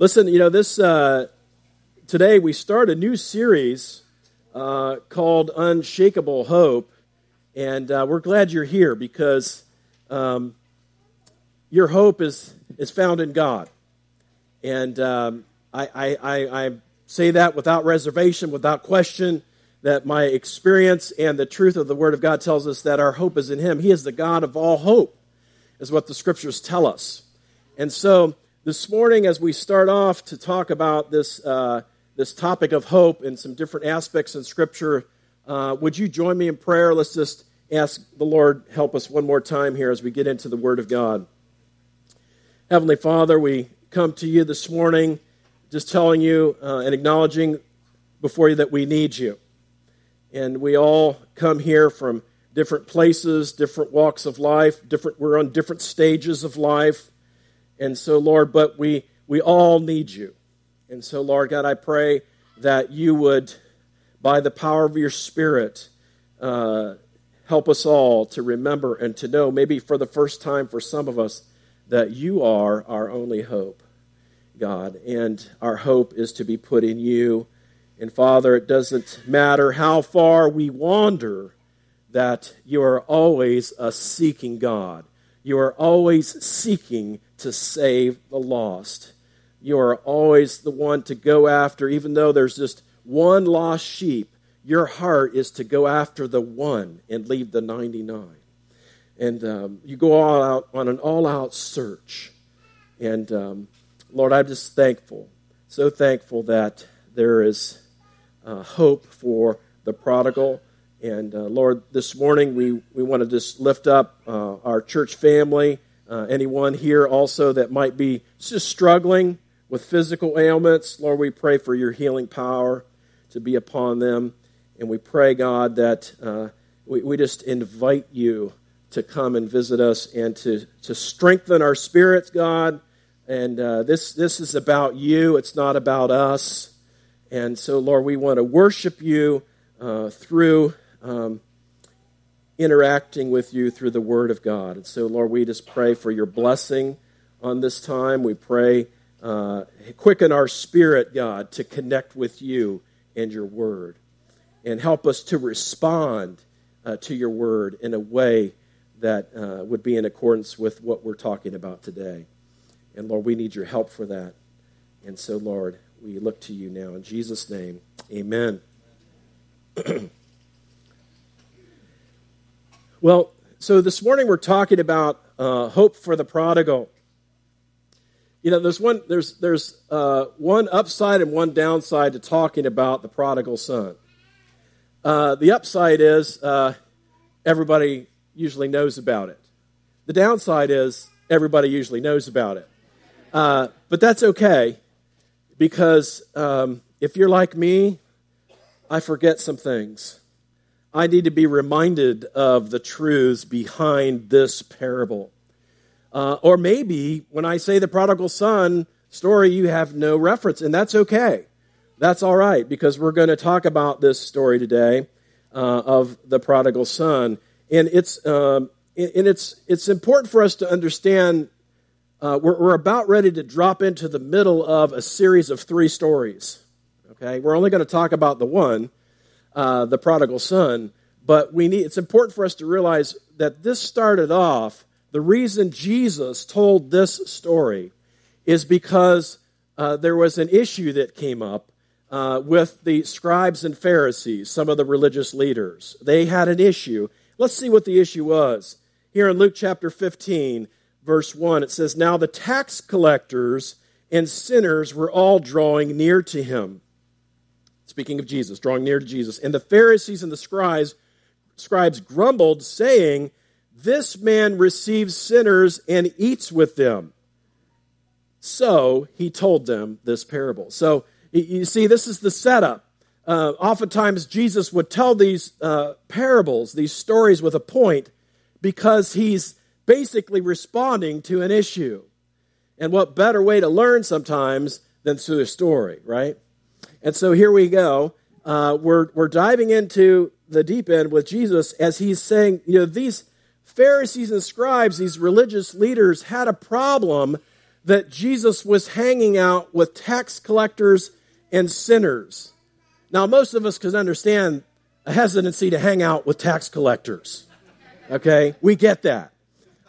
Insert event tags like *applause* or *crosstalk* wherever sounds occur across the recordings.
Listen, you know, this uh, today we start a new series uh, called Unshakable Hope, and uh, we're glad you're here because um, your hope is is found in God, and um, I, I, I, I say that without reservation, without question. That my experience and the truth of the Word of God tells us that our hope is in Him. He is the God of all hope, is what the Scriptures tell us. And so this morning, as we start off to talk about this, uh, this topic of hope and some different aspects in Scripture, uh, would you join me in prayer? Let's just ask the Lord help us one more time here as we get into the Word of God. Heavenly Father, we come to you this morning just telling you uh, and acknowledging before you that we need you. And we all come here from different places, different walks of life, different we're on different stages of life. And so, Lord, but we, we all need you. And so, Lord God, I pray that you would, by the power of your Spirit, uh, help us all to remember and to know, maybe for the first time for some of us, that you are our only hope, God. And our hope is to be put in you. And Father, it doesn't matter how far we wander, that you are always a seeking God. You are always seeking to save the lost. You are always the one to go after, even though there's just one lost sheep. Your heart is to go after the one and leave the 99. And um, you go all out on an all out search. And um, Lord, I'm just thankful, so thankful that there is uh, hope for the prodigal. And uh, Lord, this morning we, we want to just lift up uh, our church family uh, anyone here also that might be just struggling with physical ailments, Lord, we pray for your healing power to be upon them. And we pray, God, that uh, we, we just invite you to come and visit us and to, to strengthen our spirits, God. And uh, this, this is about you, it's not about us. And so, Lord, we want to worship you uh, through um, interacting with you through the Word of God. And so, Lord, we just pray for your blessing on this time. We pray, uh, quicken our spirit, God, to connect with you and your Word. And help us to respond uh, to your Word in a way that uh, would be in accordance with what we're talking about today. And Lord, we need your help for that. And so, Lord, we look to you now. In Jesus' name, amen. *clears throat* Well, so this morning we're talking about uh, hope for the prodigal. You know, there's one there's there's uh, one upside and one downside to talking about the prodigal son. Uh, the upside is uh, everybody usually knows about it. The downside is everybody usually knows about it. Uh, but that's okay because um, if you're like me, I forget some things. I need to be reminded of the truths behind this parable. Uh, or maybe when I say the prodigal son story, you have no reference, and that's okay. That's all right because we're going to talk about this story today uh, of the prodigal son, and it's um, and it's it's important for us to understand. Uh, we're, we're about ready to drop into the middle of a series of three stories. Okay, we're only going to talk about the one, uh, the prodigal son. But we need, it's important for us to realize that this started off, the reason Jesus told this story is because uh, there was an issue that came up uh, with the scribes and Pharisees, some of the religious leaders. They had an issue. Let's see what the issue was. Here in Luke chapter 15, verse 1, it says, Now the tax collectors and sinners were all drawing near to him speaking of Jesus, drawing near to Jesus. And the Pharisees and the scribes, scribes grumbled, saying, This man receives sinners and eats with them. So he told them this parable. So you see, this is the setup. Uh, oftentimes, Jesus would tell these uh, parables, these stories with a point, because he's basically responding to an issue. And what better way to learn sometimes than through a story, right? And so here we go. Uh, we're, we're diving into the deep end with Jesus as he's saying, you know, these Pharisees and scribes, these religious leaders, had a problem that Jesus was hanging out with tax collectors and sinners. Now, most of us can understand a hesitancy to hang out with tax collectors. Okay, we get that.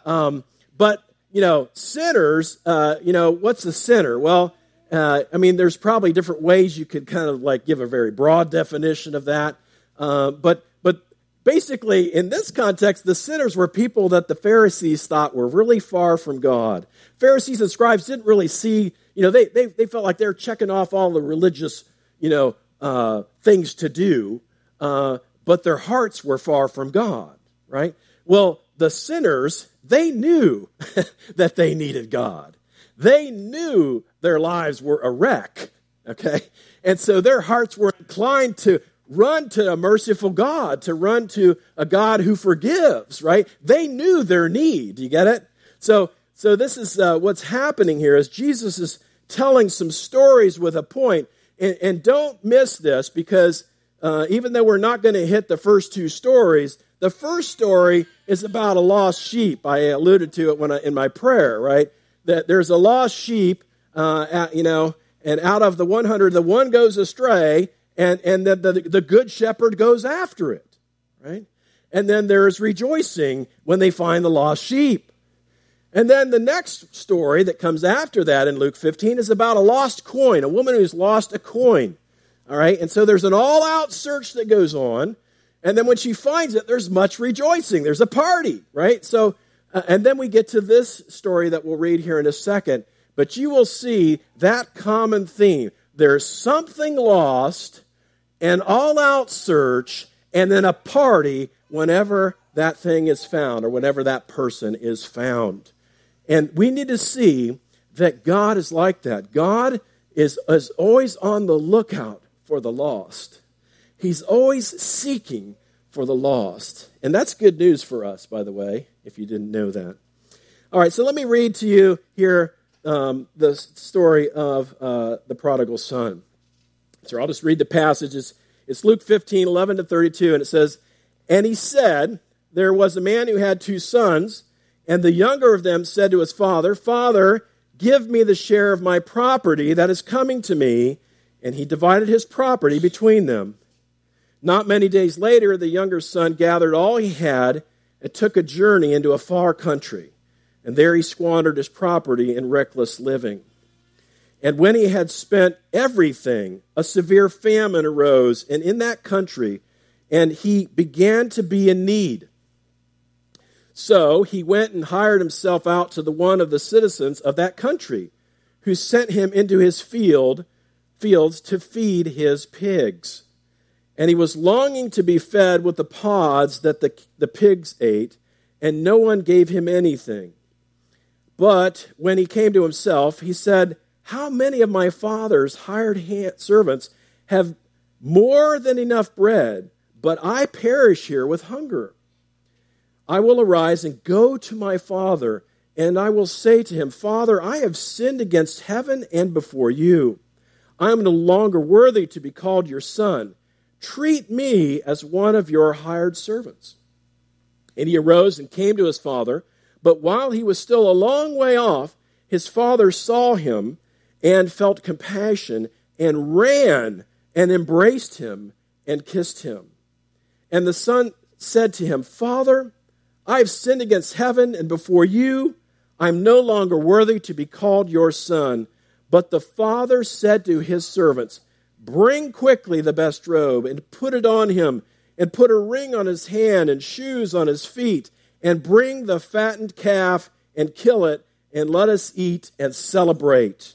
Um, but you know, sinners. Uh, you know, what's a sinner? Well, uh, I mean, there's probably different ways you could kind of like give a very broad definition of that. Uh, but but basically, in this context, the sinners were people that the Pharisees thought were really far from God. Pharisees and scribes didn't really see. You know, they they, they felt like they're checking off all the religious you know uh, things to do, uh, but their hearts were far from God. Right. Well, the sinners they knew *laughs* that they needed God. They knew their lives were a wreck, okay? And so their hearts were inclined to run to a merciful God, to run to a God who forgives, right? They knew their need. You get it? So, so this is uh, what's happening here is Jesus is telling some stories with a. And, and don't miss this because uh, even though we're not going to hit the first two stories, the first story is about a lost sheep. I alluded to it when I, in my prayer, right? That there's a lost sheep, uh, you know, and out of the 100, the one goes astray, and, and then the, the good shepherd goes after it, right? And then there's rejoicing when they find the lost sheep. And then the next story that comes after that in Luke 15 is about a lost coin, a woman who's lost a coin. All right, and so there's an all out search that goes on. And then when she finds it, there's much rejoicing. There's a party, right? So, uh, and then we get to this story that we'll read here in a second. But you will see that common theme. There's something lost, an all out search, and then a party whenever that thing is found or whenever that person is found. And we need to see that God is like that. God is, is always on the lookout for the lost. He's always seeking for the lost. And that's good news for us, by the way, if you didn't know that. All right, so let me read to you here um, the story of uh, the prodigal son. So I'll just read the passages. It's Luke 15, 11 to 32, and it says, And he said, There was a man who had two sons, and the younger of them said to his father, Father, give me the share of my property that is coming to me. And he divided his property between them. Not many days later, the younger son gathered all he had and took a journey into a far country. And there he squandered his property in reckless living. And when he had spent everything, a severe famine arose and in that country, and he began to be in need. So he went and hired himself out to the one of the citizens of that country, who sent him into his field, fields to feed his pigs. And he was longing to be fed with the pods that the, the pigs ate, and no one gave him anything. But when he came to himself, he said, How many of my father's hired servants have more than enough bread, but I perish here with hunger? I will arise and go to my father, and I will say to him, Father, I have sinned against heaven and before you. I am no longer worthy to be called your son. Treat me as one of your hired servants. And he arose and came to his father. But while he was still a long way off, his father saw him and felt compassion and ran and embraced him and kissed him. And the son said to him, Father, I have sinned against heaven and before you. I am no longer worthy to be called your son. But the father said to his servants, Bring quickly the best robe and put it on him, and put a ring on his hand and shoes on his feet, and bring the fattened calf and kill it, and let us eat and celebrate.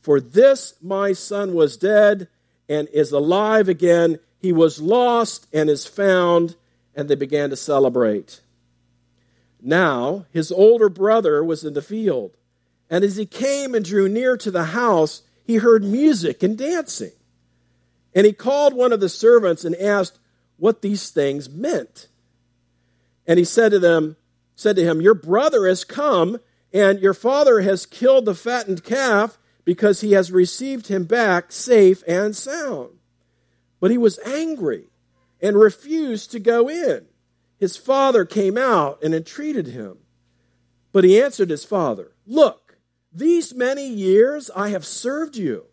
For this my son was dead and is alive again. He was lost and is found, and they began to celebrate. Now his older brother was in the field, and as he came and drew near to the house, he heard music and dancing. And he called one of the servants and asked what these things meant. And he said to them, said to him, Your brother has come, and your father has killed the fattened calf because he has received him back safe and sound. But he was angry and refused to go in. His father came out and entreated him. But he answered his father, Look, These many years I have served you,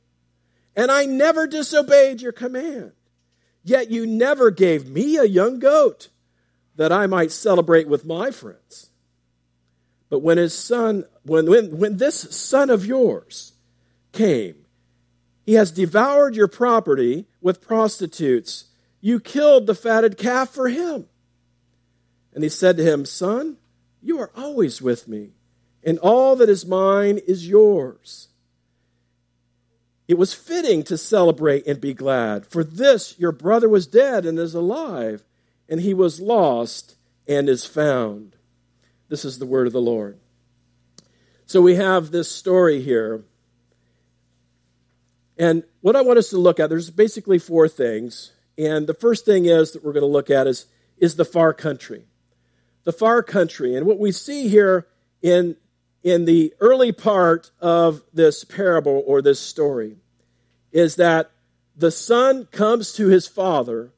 and I never disobeyed your command. Yet you never gave me a young goat that I might celebrate with my friends. But when his son, when, when, when this son of yours came, he has devoured your property with prostitutes. You killed the fatted calf for him. And he said to him, Son, you are always with me, and all that is mine is yours. It was fitting to celebrate and be glad, for this your brother was dead and is alive, and he was lost and is found. This is the word of the Lord. So we have this story here. And what I want us to look at, there's basically four things. And the first thing is that we're going to look at is, is the far country. The far country. And what we see here in, in the early part of this parable or this story is that the son comes to his father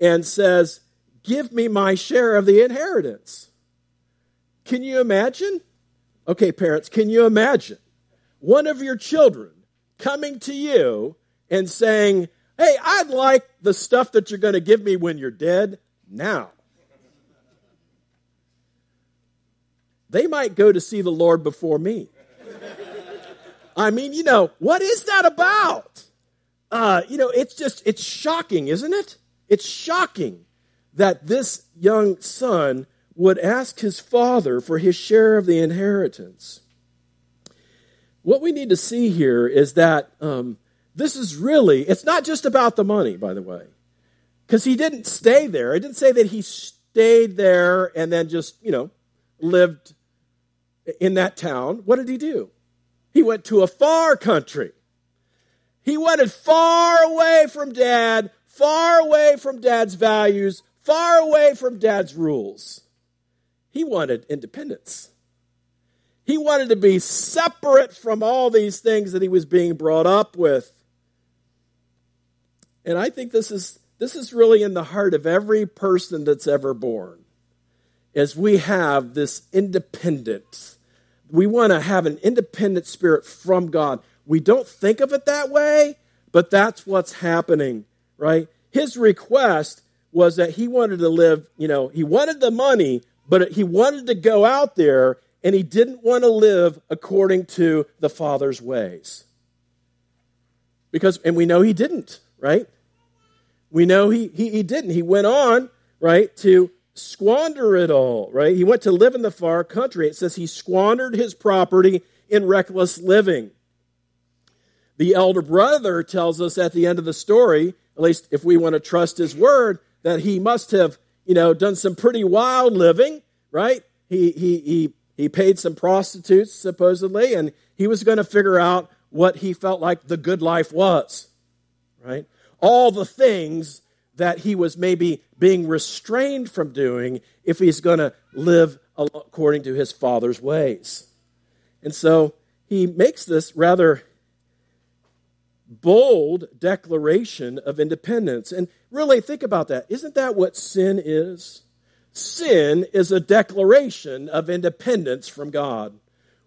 and says, Give me my share of the inheritance. Can you imagine? Okay, parents, can you imagine one of your children coming to you and saying, Hey, I'd like the stuff that you're going to give me when you're dead now? They might go to see the Lord before me. I mean, you know, what is that about? Uh, you know, it's just, it's shocking, isn't it? It's shocking that this young son would ask his father for his share of the inheritance. What we need to see here is that um, this is really, it's not just about the money, by the way, because he didn't stay there. It didn't say that he stayed there and then just, you know, lived in that town. What did he do? He went to a far country. He wanted far away from dad, far away from dad's values, far away from dad's rules. He wanted independence. He wanted to be separate from all these things that he was being brought up with. And I think this is this is really in the heart of every person that's ever born. As we have this independence. We want to have an independent spirit from God. We don't think of it that way, but that's what's happening, right? His request was that he wanted to live, you know, he wanted the money, but he wanted to go out there and he didn't want to live according to the Father's ways. Because, and we know he didn't, right? We know he, he, he didn't. He went on, right, to squander it all, right? He went to live in the far country. It says he squandered his property in reckless living. The elder brother tells us at the end of the story, at least if we want to trust his word, that he must have, you know, done some pretty wild living, right? He, he, he, he paid some prostitutes, supposedly, and he was going to figure out what he felt like the good life was, right? All the things that he was maybe being restrained from doing if he's going to live according to his father's ways. And so he makes this rather bold declaration of independence. And really, think about that. Isn't that what sin is? Sin is a declaration of independence from God.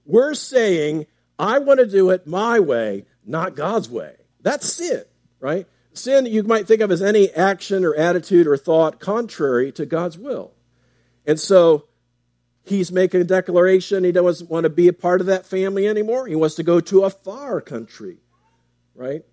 We're saying, I want to do it my way, not God's way. That's sin, right? Sin you might think of as any action or attitude or thought contrary to God's will. And so he's making a declaration. He doesn't want to be a part of that family anymore. He wants to go to a far country right?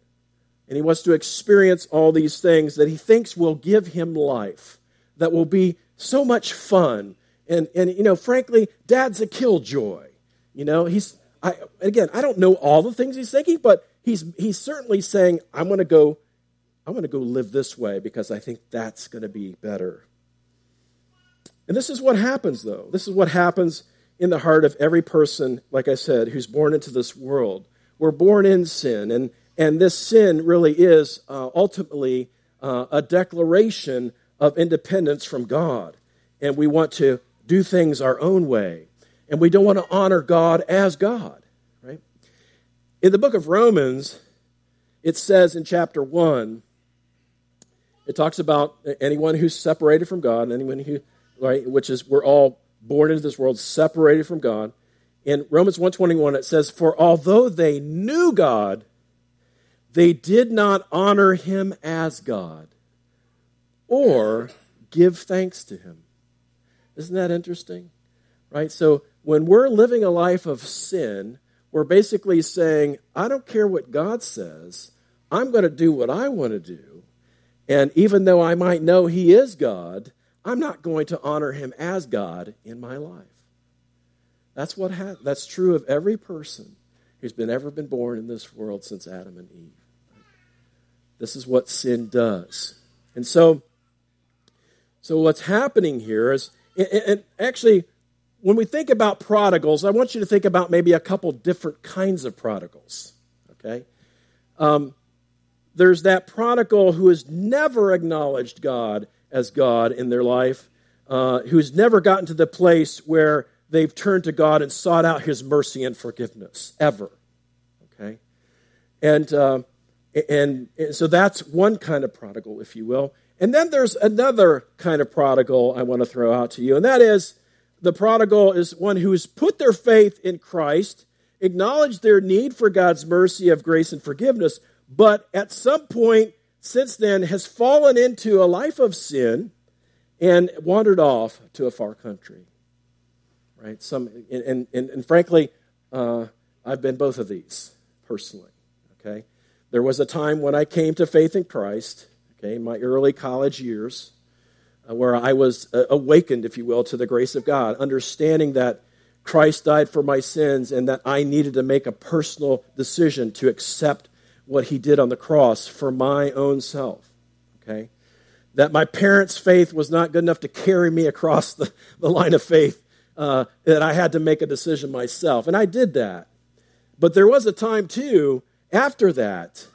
And he wants to experience all these things that he thinks will give him life, that will be so much fun. And, and you know, frankly, dad's a killjoy. You know, he's, I, again, I don't know all the things he's thinking, but he's, he's certainly saying, I'm going to go, I'm going to go live this way because I think that's going to be better. And this is what happens, though. This is what happens in the heart of every person, like I said, who's born into this world. We're born in sin, and and this sin really is uh, ultimately uh, a declaration of independence from God. And we want to do things our own way. And we don't want to honor God as God, right? In the book of Romans, it says in chapter 1, it talks about anyone who's separated from God, anyone who, right, which is we're all born into this world separated from God. In Romans 121 it says, For although they knew God, they did not honor him as God or give thanks to him. Isn't that interesting? Right? So when we're living a life of sin, we're basically saying, I don't care what God says, I'm going to do what I want to do. And even though I might know He is God, I'm not going to honor Him as God in my life. That's what ha- that's true of every person who's been ever been born in this world since Adam and Eve. This is what sin does. And so, so what's happening here is, and, actually, when we think about prodigals, I want you to think about maybe a couple different kinds of prodigals. Okay? Um, there's that prodigal who has never acknowledged God as God in their life, uh, who's never gotten to the place where they've turned to God and sought out His mercy and forgiveness, ever. Okay? And, uh, and, and so that's one kind of prodigal, if you will. And then there's another kind of prodigal I want to throw out to you, and that is the prodigal is one who has put their faith in Christ, acknowledged their need for God's mercy of grace and forgiveness, but at some point since then has fallen into a life of sin and wandered off to a far country. Right? Some, and, and, and frankly, uh, I've been both of these personally. Okay? There was a time when I came to faith in Christ, okay, my early college years. Uh, where I was uh, awakened, if you will, to the grace of God, understanding that Christ died for my sins and that I needed to make a personal decision to accept what he did on the cross for my own self. Okay? That my parents' faith was not good enough to carry me across the, the line of faith, uh, that I had to make a decision myself. And I did that. But there was a time, too, after that,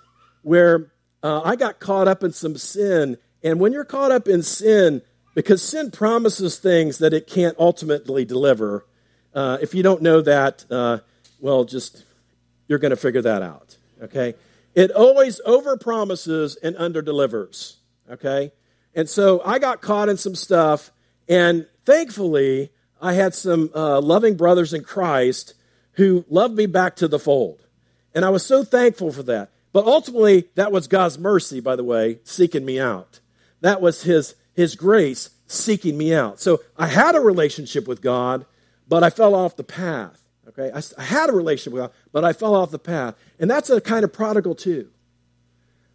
where uh, I got caught up in some sin and when you're caught up in sin, because sin promises things that it can't ultimately deliver, uh, if you don't know that, uh, well, just you're going to figure that out. Okay? It always overpromises and underdelivers. Okay? And so I got caught in some stuff, and thankfully, I had some uh, loving brothers in Christ who loved me back to the fold. And I was so thankful for that. But ultimately, that was God's mercy, by the way, seeking me out. That was his, his grace seeking me out. So I had a relationship with God, but I fell off the path. Okay, I, I had a relationship with God, but I fell off the path. And that's a kind of prodigal too.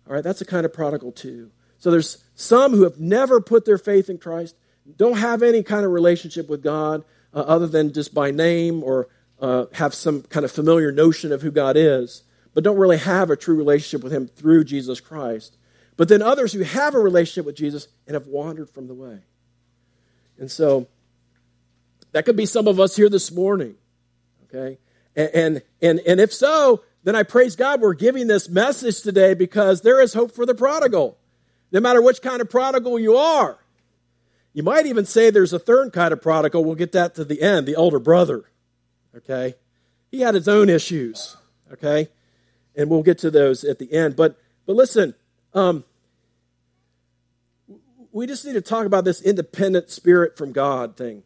All right, that's a kind of prodigal too. So there's some who have never put their faith in Christ, don't have any kind of relationship with God uh, other than just by name or uh, have some kind of familiar notion of who God is, but don't really have a true relationship with Him through Jesus Christ. But then others who have a relationship with Jesus and have wandered from the way. And so that could be some of us here this morning. Okay? And, and, and, and if so, then I praise God we're giving this message today because there is hope for the prodigal. No matter which kind of prodigal you are. You might even say there's a third kind of prodigal. We'll get that to the end, the older brother. Okay? He had his own issues. Okay? And we'll get to those at the end. But but listen, um, we just need to talk about this independent spirit from God thing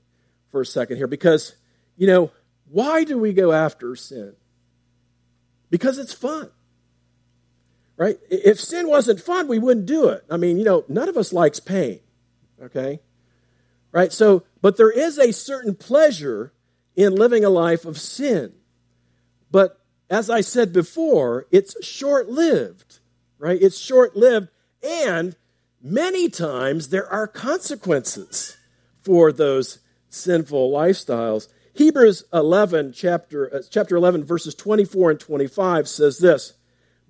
for a second here because, you know, why do we go after sin? Because it's fun. Right? If sin wasn't fun, we wouldn't do it. I mean, you know, none of us likes pain. Okay? Right? So, but there is a certain pleasure in living a life of sin. But as I said before, it's short lived right? It's short lived, and many times there are consequences for those sinful lifestyles. Hebrews 11, chapter, uh, chapter 11, verses 24 and 25 says this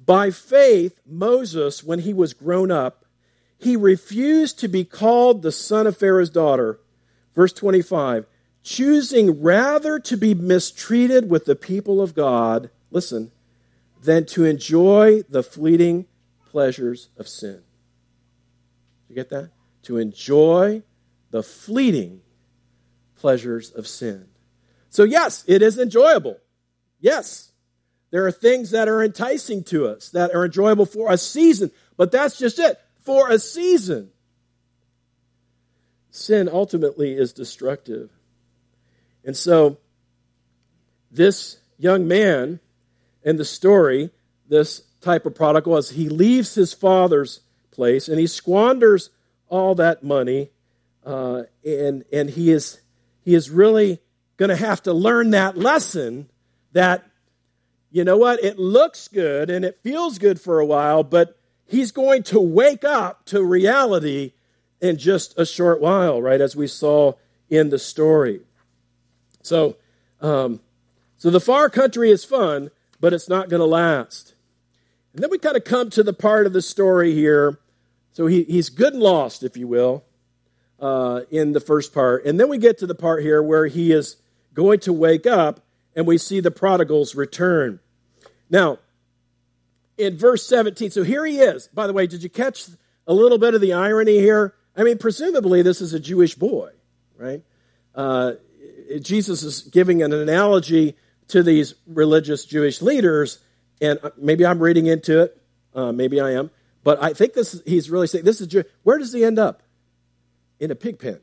By faith, Moses, when he was grown up, he refused to be called the son of Pharaoh's daughter. Verse 25, choosing rather to be mistreated with the people of God, listen, than to enjoy the fleeting pleasures of sin. You get that? To enjoy the fleeting pleasures of sin. So, yes, it is enjoyable. Yes, there are things that are enticing to us, that are enjoyable for a season, but that's just it for a season. Sin ultimately is destructive. And so, this young man in the story, this type of prodigal, as he leaves his father's place and he squanders all that money, uh, and and he is he is really going to have to learn that lesson that you know what it looks good and it feels good for a while, but he's going to wake up to reality in just a short while, right? As we saw in the story. So, um, so the far country is fun, but it's not going to last. And then we kind of come to the part of the story here. So he, he's good and lost, if you will, uh, in the first part. And then we get to the part here where he is going to wake up and we see the prodigal's return. Now, in verse 17, so here he is. By the way, did you catch a little bit of the irony here? I mean, presumably this is a Jewish boy, right? Uh, Jesus is giving an analogy to these religious Jewish leaders, and maybe I'm reading into it, uh, maybe I am, but I think this he's really saying this is Jew- where does he end up? In a pig pen.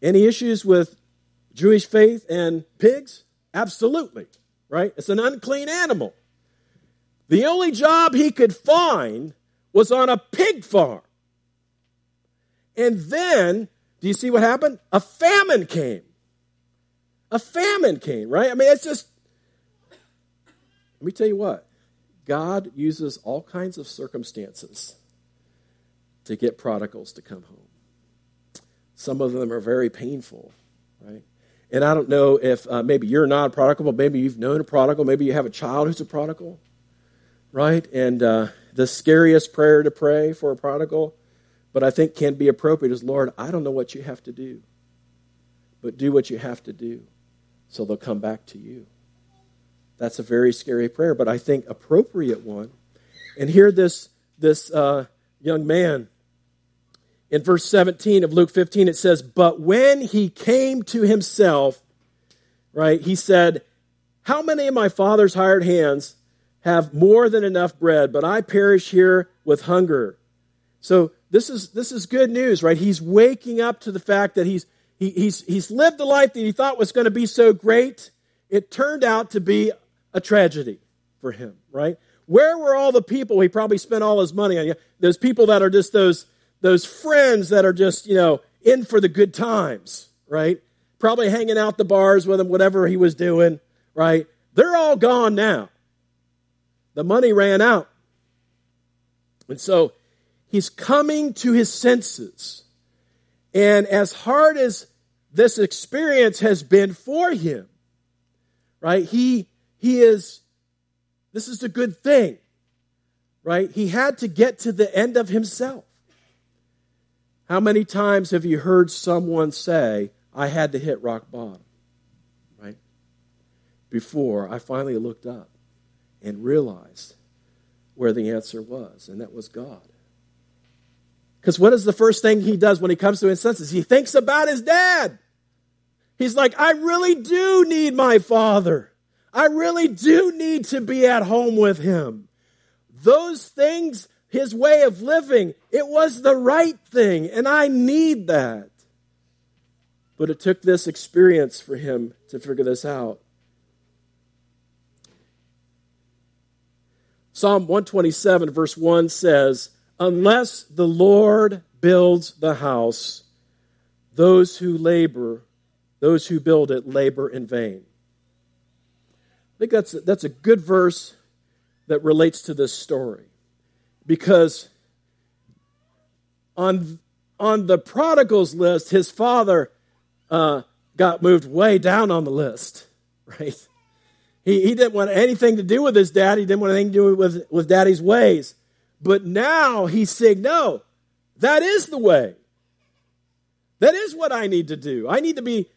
Any issues with Jewish faith and pigs? Absolutely, right? It's an unclean animal. The only job he could find was on a pig farm. And then, do you see what happened? A famine came. A famine came, right? I mean, it's just, let me tell you what. God uses all kinds of circumstances to get prodigals to come home. Some of them are very painful, right? And I don't know if uh, maybe you're not a prodigal, but maybe you've known a prodigal. Maybe you have a child who's a prodigal, right? And uh, the scariest prayer to pray for a prodigal but I think can be appropriate is Lord, I don't know what you have to do, but do what you have to do so they'll come back to you. That's a very scary prayer, but I think appropriate one. And here, this, this uh, young man, in verse 17 of Luke 15, it says, But when he came to himself, right, he said, How many of my father's hired hands have more than enough bread, but I perish here with hunger? So this is, this is good news, right? He's waking up to the fact that he's, he, he's, he's lived the life that he thought was going to be so great. It turned out to be a tragedy for him, right? Where were all the people he probably spent all his money on? Those people that are just those, those friends that are just, you know, in for the good times, right? Probably hanging out the bars with him, whatever he was doing, right? They're all gone now. The money ran out. And so He's coming to his senses. And as hard as this experience has been for him, right? He he is this is a good thing. Right? He had to get to the end of himself. How many times have you heard someone say, I had to hit rock bottom? Right? Before I finally looked up and realized where the answer was, and that was God. Because what is the first thing he does when he comes to his senses? He thinks about his dad. He's like, I really do need my father. I really do need to be at home with him. Those things, his way of living, it was the right thing, and I need that. But it took this experience for him to figure this out. Psalm 127, verse 1 says, Unless the Lord builds the house, those who labor, those who build it, labor in vain. I think that's, that's a good verse that relates to this story. Because on, on the prodigal's list, his father uh, got moved way down on the list, *laughs* right? He, he didn't want anything to do with his dad. He didn't want anything to do with, with daddy's ways. But now he's saying, no, that is the way. That is what I need to do. I need to be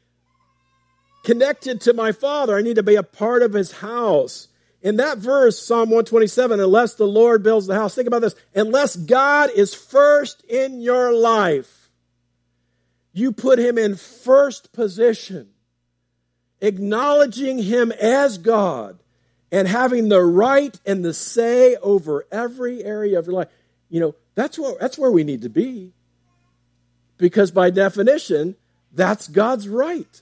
connected to my Father. I need to be a part of his house. In that verse, Psalm 127, unless the Lord builds the house, think about this. Unless God is first in your life, you put him in first position, acknowledging him as God, and having the right and the say over every area of your life. You know, that's where, that's where we need to be. Because by definition, that's God's right.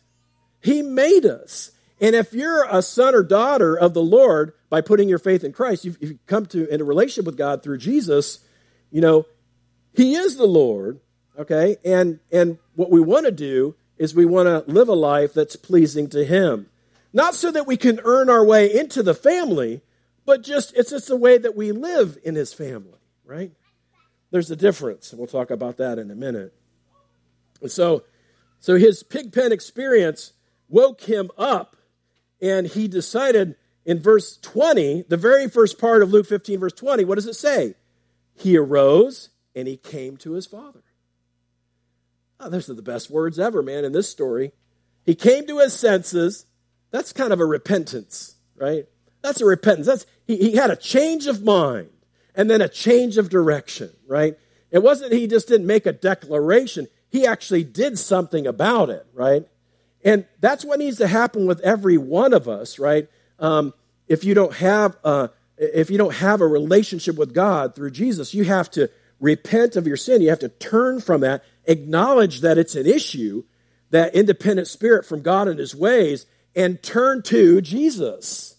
He made us. And if you're a son or daughter of the Lord by putting your faith in Christ, you've, you've come to in a relationship with God through Jesus, you know, He is the Lord, okay? And and what we want to do is we want to live a life that's pleasing to Him. Not so that we can earn our way into the family, but just it's just the way that we live in His family, right? There's a difference. We'll talk about that in a minute. And so, so his pig pen experience woke him up, and he decided in verse 20, the very first part of Luke 15, verse 20, what does it say? He arose and he came to his father. Oh, those are the best words ever, man, in this story. He came to his senses. That's kind of a repentance, right? That's a repentance. That's, he, he had a change of mind and then a change of direction, right? It wasn't he just didn't make a declaration, he actually did something about it, right? And that's what needs to happen with every one of us, right? Um, if you don't have a, if you don't have a relationship with God through Jesus, you have to repent of your sin. You have to turn from that, acknowledge that it's an issue, that independent spirit from God and His ways, and turn to Jesus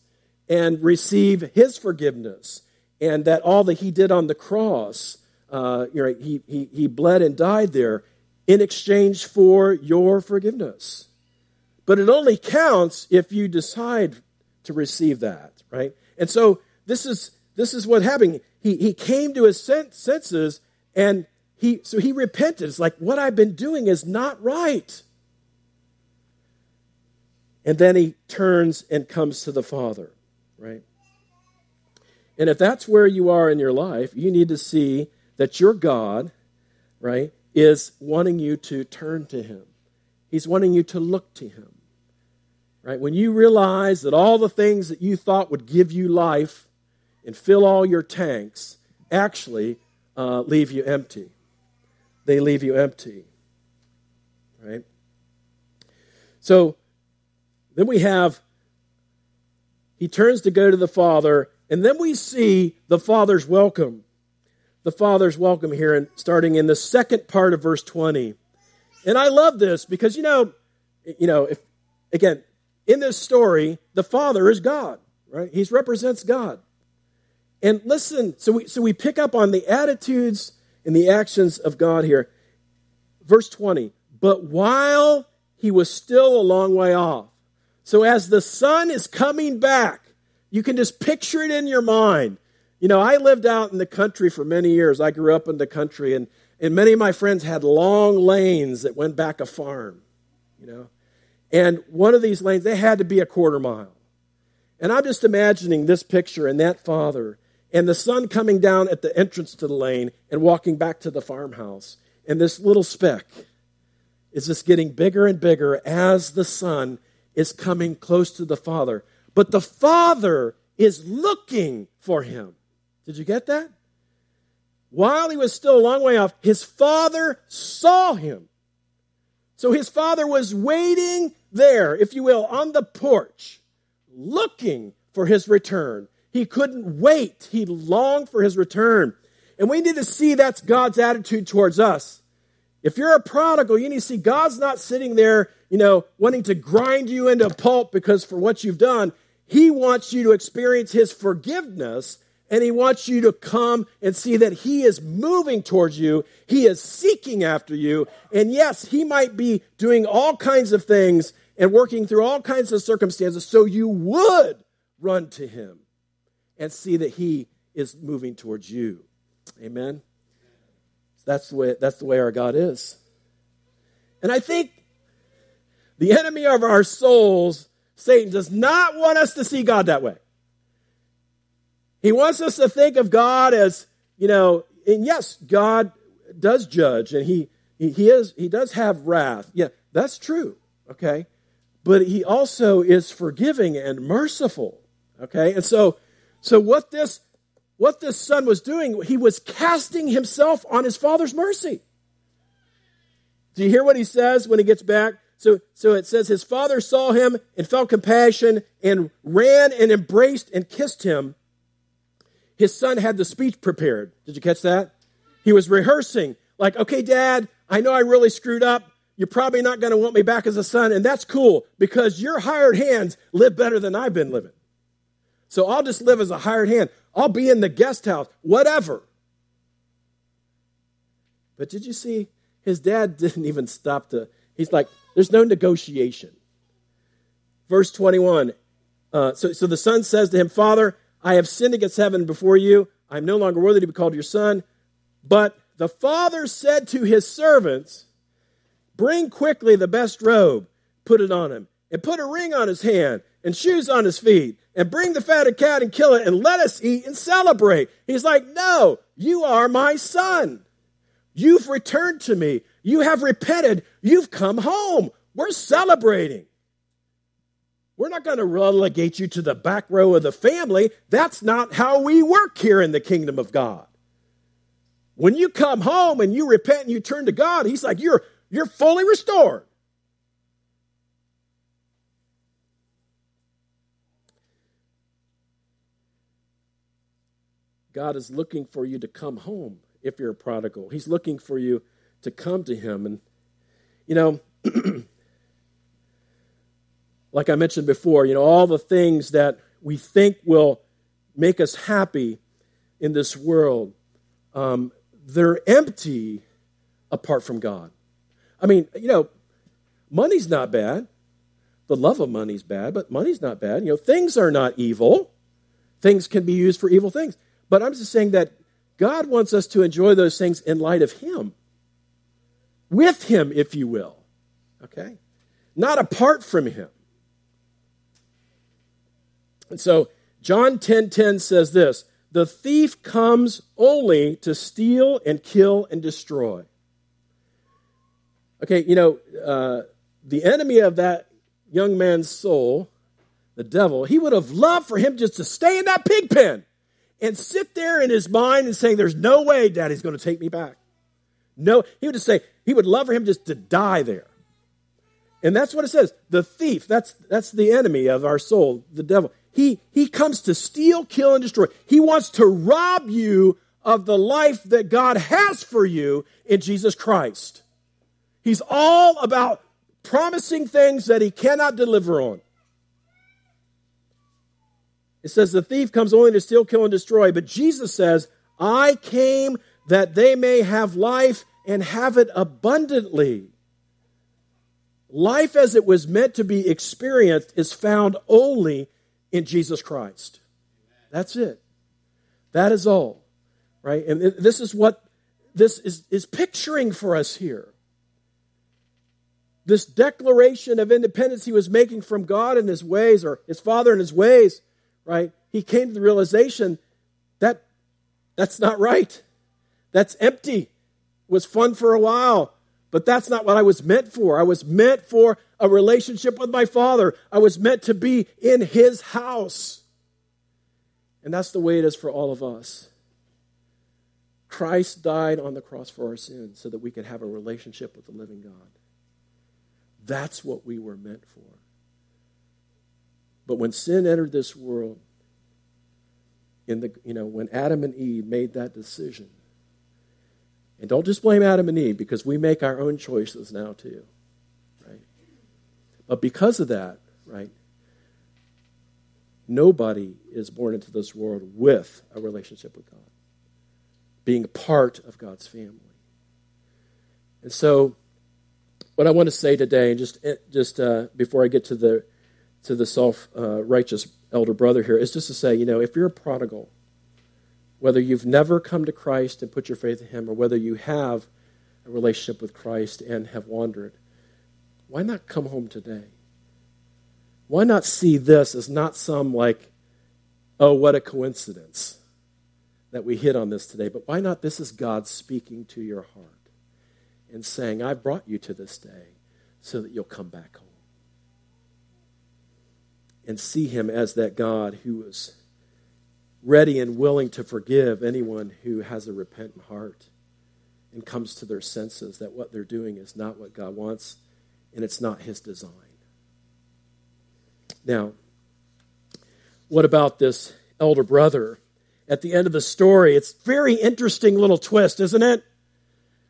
and receive His forgiveness and that all that he did on the cross, uh, you know, he, he, he bled and died there in exchange for your forgiveness. But it only counts if you decide to receive that, right? And so this is this is what happened. He he came to his senses and he so he repented. It's like what I've been doing is not right. And then he turns and comes to the Father, right? And if that's where you are in your life, you need to see that your God, right, is wanting you to turn to Him. He's wanting you to look to Him. Right? When you realize that all the things that you thought would give you life and fill all your tanks actually uh, leave you empty. They leave you empty. Right? So then we have, he turns to go to the Father and then we see the Father's welcome. The Father's welcome here, and starting in the second part of verse 20. And I love this because, you know, you know, if, again, in this story, the Father is God, right? He represents God. And listen, so we, so we pick up on the attitudes and the actions of God here. Verse 20, but while he was still a long way off, so as the son is coming back, you can just picture it in your mind. You know, I lived out in the country for many years. I grew up in the country, and, and many of my friends had long lanes that went back a farm, you know. And one of these lanes, they had to be a quarter mile. And I'm just imagining this picture and that father and the son coming down at the entrance to the lane and walking back to the farmhouse. And this little speck is just getting bigger and bigger as the son is coming close to the father. But the Father is looking for him. Did you get that? While he was still a long way off, his father saw him. So his father was waiting there, if you will, on the porch, looking for his return. He couldn't wait. He longed for his return. And we need to see that's God's attitude towards us. If you're a prodigal, you need to see God's not sitting there, you know, wanting to grind you into pulp because for what you've done. He wants you to experience His forgiveness and He wants you to come and see that He is moving towards you. He is seeking after you. And yes, He might be doing all kinds of things and working through all kinds of circumstances so you would run to Him and see that He is moving towards you. Amen. That's the way, that's the way our God is. And I think the enemy of our souls Satan does not want us to see God that way. He wants us to think of God as, you know, and yes, God does judge and he, he, he is, he does have wrath. Yeah, that's true. Okay. But he also is forgiving and merciful. Okay. And so, so what this, what this son was doing, he was casting himself on his father's mercy. Do you hear what he says when he gets back? So, so it says his father saw him and felt compassion and ran and embraced and kissed him. His son had the speech prepared. Did you catch that? He was rehearsing, like, okay, dad, I know I really screwed up. you're probably not going to want me back as a son, and that's cool because your hired hands live better than I've been living. So I'll just live as a hired hand. I'll be in the guest house, whatever. But did you see? His dad *laughs* didn't even stop to, he's like, there's no negotiation. Verse 21. Uh, so, so the son says to him, Father, I have sinned against heaven before you. I'm no longer worthy to be called your son. But the father said to his servants, Bring quickly the best robe, put it on him, and put a ring on his hand, and shoes on his feet, and bring the fatted calf and kill it, and let us eat and celebrate. He's like, No, you are my son. You've returned to me. You have repented. You've come home. We're celebrating. We're not going to relegate you to the back row of the family. That's not how we work here in the kingdom of God. When you come home and you repent and you turn to God, He's like, you're, you're fully restored. God is looking for you to come home if you're a prodigal. He's looking for you to come to Him. And, you know, *clears throat* like I mentioned before, you know, all the things that we think will make us happy in this world, um, they're empty apart from God. I mean, you know, money's not bad. The love of money's bad, but money's not bad. You know, things are not evil. Things can be used for evil things. But I'm just saying that God wants us to enjoy those things in light of Him, with Him, if you will. Okay? Not apart from Him. And so John 10:10 10, 10 says this, "The thief comes only to steal and kill and destroy." Okay, you know, uh, the enemy of that young man's soul, the devil, he would have loved for him just to stay in that pig pen and sit there in his mind and saying, There's no way daddy's going to take me back. No, he would just say, he would love for him just to die there. And that's what it says. The thief, that's, that's the enemy of our soul, the devil. He, he comes to steal, kill, and destroy. He wants to rob you of the life that God has for you in Jesus Christ. He's all about promising things that he cannot deliver on. It says the thief comes only to steal, kill, and destroy. But Jesus says, I came that they may have life and have it abundantly. Life as it was meant to be experienced is found only in Jesus Christ. That's it. That is all. Right? And this is what this is, is picturing for us here. This declaration of independence he was making from God and his ways, or his Father and his ways, right? He came to the realization that that's not right. That's empty. Was fun for a while, but that's not what I was meant for. I was meant for a relationship with my Father. I was meant to be in His house. And that's the way it is for all of us. Christ died on the cross for our sins so that we could have a relationship with the living God. That's what we were meant for. But when sin entered this world, in the, you know, when Adam and Eve made that decision, and don't just blame Adam and Eve because we make our own choices now too, right? But because of that, right, nobody is born into this world with a relationship with God, being part of God's family. And so, what I want to say today, and just just uh, before I get to the to the self uh, righteous elder brother here is just to say, you know, if you're a prodigal, whether you've never come to Christ and put your faith in Him, or whether you have a relationship with Christ and have wandered, why not come home today? Why not see this as not some like, oh, what a coincidence that we hit on this today, but why not this is God speaking to your heart and saying, "I've brought you to this day so that you'll come back home and see him as that God who is ready and willing to forgive anyone who has a repentant heart and comes to their senses that what they're doing is not what God wants and it's not his design. Now, what about this elder brother? At the end of the story, it's very interesting little twist, isn't it?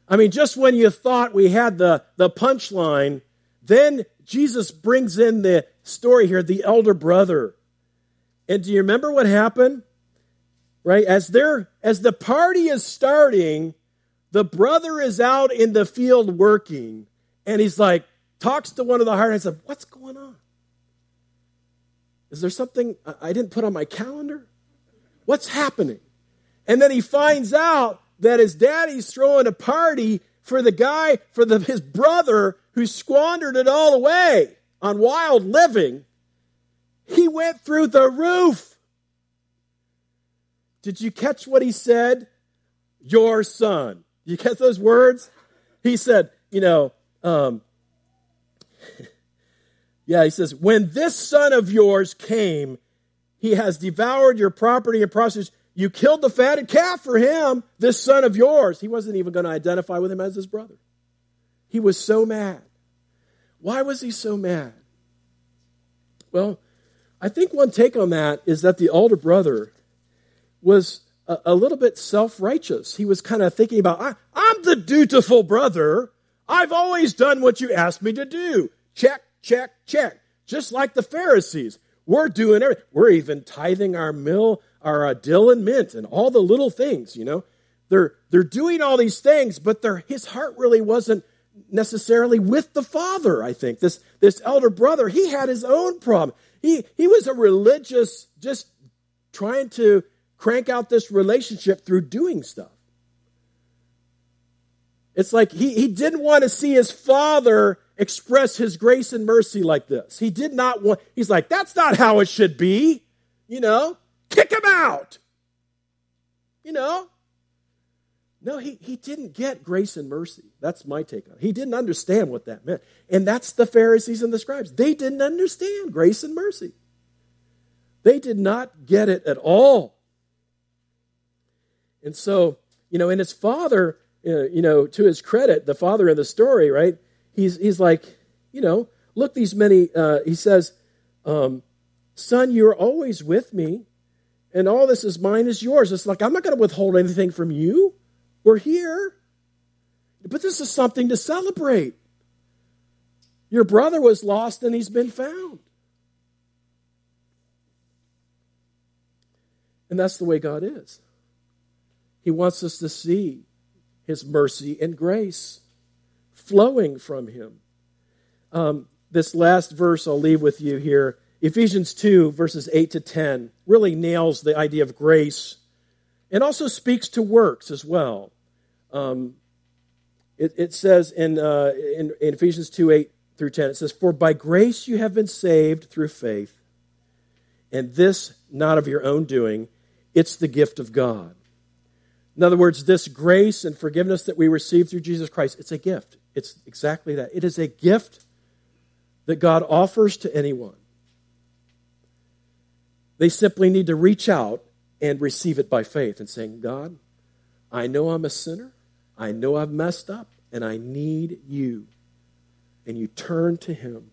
I mean, just when you thought we had the, the punchline, then Jesus brings in the story here, the elder brother. And do you remember what happened? Right? As they're as the party is starting, the brother is out in the field working, and he's like, talks to one of the hired and says, What's going on? Is there something I didn't put on my calendar? What's happening? And then he finds out that his daddy's throwing a party for the guy, for the, his brother who squandered it all away on wild living. He went through the roof. Did you catch what he said? Your son. You catch those words? He said, you know, um, *laughs* yeah, he says, when this son of yours came, he has devoured your property and prostitutes. You killed the fatted calf for him, this son of yours. He wasn't even going to identify with him as his brother. He was so mad. Why was he so mad? Well, I think one take on that is that the older brother was a, a little bit self righteous. He was kind of thinking about, I, I'm the dutiful brother. I've always done what you asked me to do. Check, check, check. Just like the Pharisees. We're doing everything. We're even tithing our mill, our uh, dill and mint, and all the little things, you know. They're, they're doing all these things, but his heart really wasn't necessarily with the father, I think. This, this elder brother, he had his own problem. He, he was a religious, just trying to crank out this relationship through doing stuff. It's like he, he didn't want to see his father express his grace and mercy like this. He did not want, he's like, that's not how it should be. You know, kick him out. You know, no, he, he didn't get grace and mercy. That's my take on it. He didn't understand what that meant. And that's the Pharisees and the scribes. They didn't understand grace and mercy. They did not get it at all. And so, you know, and his father, uh, you know, to his credit, the father in the story, right? He's, he's like, you know, look, these many, uh, he says, um, son, you're always with me, and all this is mine is yours. It's like, I'm not going to withhold anything from you. We're here. But this is something to celebrate. Your brother was lost and he's been found. And that's the way God is. He wants us to see his mercy and grace flowing from him. Um, this last verse I'll leave with you here Ephesians 2, verses 8 to 10, really nails the idea of grace and also speaks to works as well. Um, it, it, says in, uh, in, in Ephesians 2 8 through 10, it says, For by grace you have been saved through faith, and this not of your own doing, it's the gift of God. In other words, this grace and forgiveness that we receive through Jesus Christ, it's a gift. It's exactly that. It is a gift that God offers to anyone. They simply need to reach out and receive it by faith and saying, God, I know I'm a sinner. I know I've messed up, and I need you. And you turn to Him.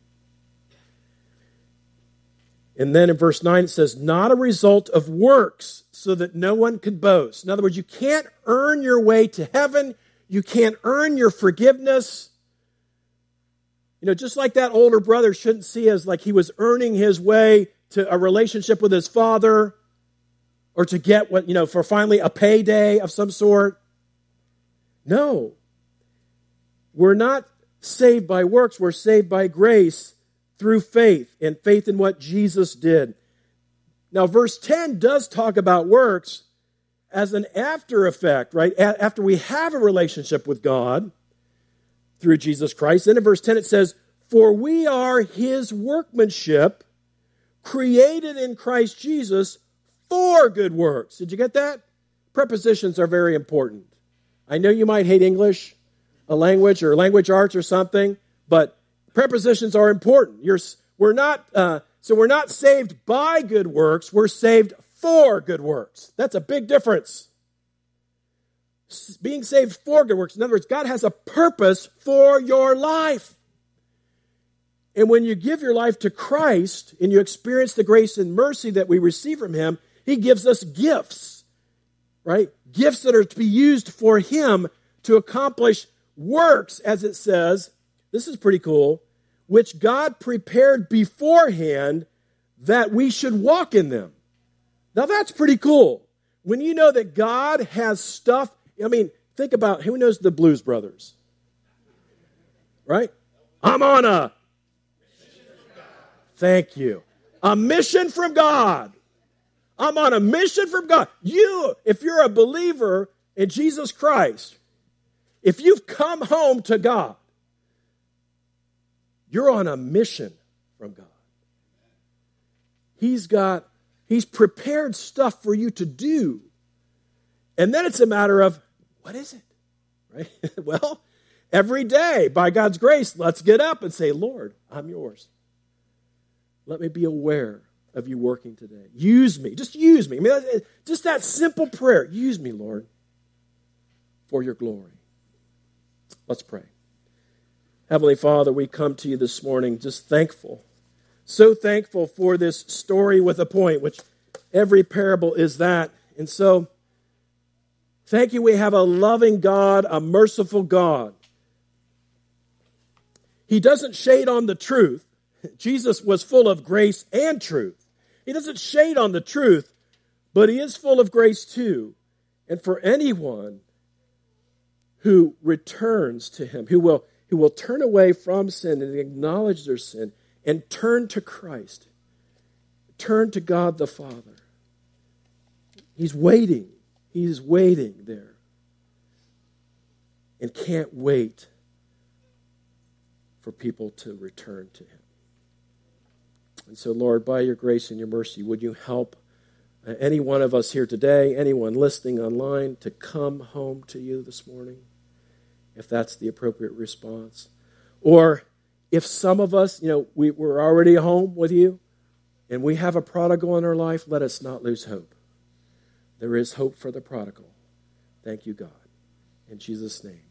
And then in verse 9 it says, not a result of works, so that no one could boast. In other words, you can't earn your way to heaven. You can't earn your forgiveness. You know, just like that older brother shouldn't see as like he was earning his way to a relationship with his father or to get what, you know, for finally a payday of some sort. No. We're not saved by works, we're saved by grace through faith and faith in what Jesus did. Now, verse 10 does talk about works as an after effect, right? After we have a relationship with God through Jesus Christ. Then in verse 10 it says, For we are his workmanship, created in Christ Jesus for good works. Did you get that? Prepositions are very important. I know you might hate English, a language, or language arts or something, but prepositions are important. You're, we're not, uh, so we're not saved by good works, we're saved for good works. That's a big difference. Being saved for good works. In other words, God has a purpose for your life. And when you give your life to Christ and you experience the grace and mercy that we receive from Him, he gives us gifts, right? Gifts that are to be used for Him to accomplish works, as it says, this is pretty cool, which God prepared beforehand that we should walk in them. Now that's pretty cool. When you know that God has stuff, I mean, think about who knows the Blues Brothers? Right? I'm on a Thank you. A mission from God. I'm on a mission from God. You, if you're a believer in Jesus Christ, if you've come home to God, you're on a mission from God. He's got, He's prepared stuff for you to do. And then it's a matter of, what is it? *laughs* Right? well, every day, by God's grace, let's get up and say, Lord, I'm yours. Let me be aware of you working today. Use me. Just use me. I mean, uh, just that simple prayer. Use me, Lord, for your glory. Let's pray. Heavenly Father, we come to you this morning just thankful. So thankful for this story with a point, which every parable is that. And so, thank you, we have a loving God, a merciful God. He doesn't shade on the truth. *laughs* Jesus was full of grace and truth. He doesn't shade on the truth, but he is full of grace too. And for anyone who returns to him, who will, who will turn away from sin and acknowledge their sin and turn to Christ, turn to God the Father. He's waiting. He's waiting there and can't wait for people to return to him. And so, Lord, by your grace and your mercy, would you help any one of us here today, anyone listening online, to come home to you this morning, if that's the appropriate response? Or if some of us, you know, we, we're already home with you and we have a prodigal in our life, let us not lose hope. There is hope for the prodigal. Thank you, God. In Jesus' name.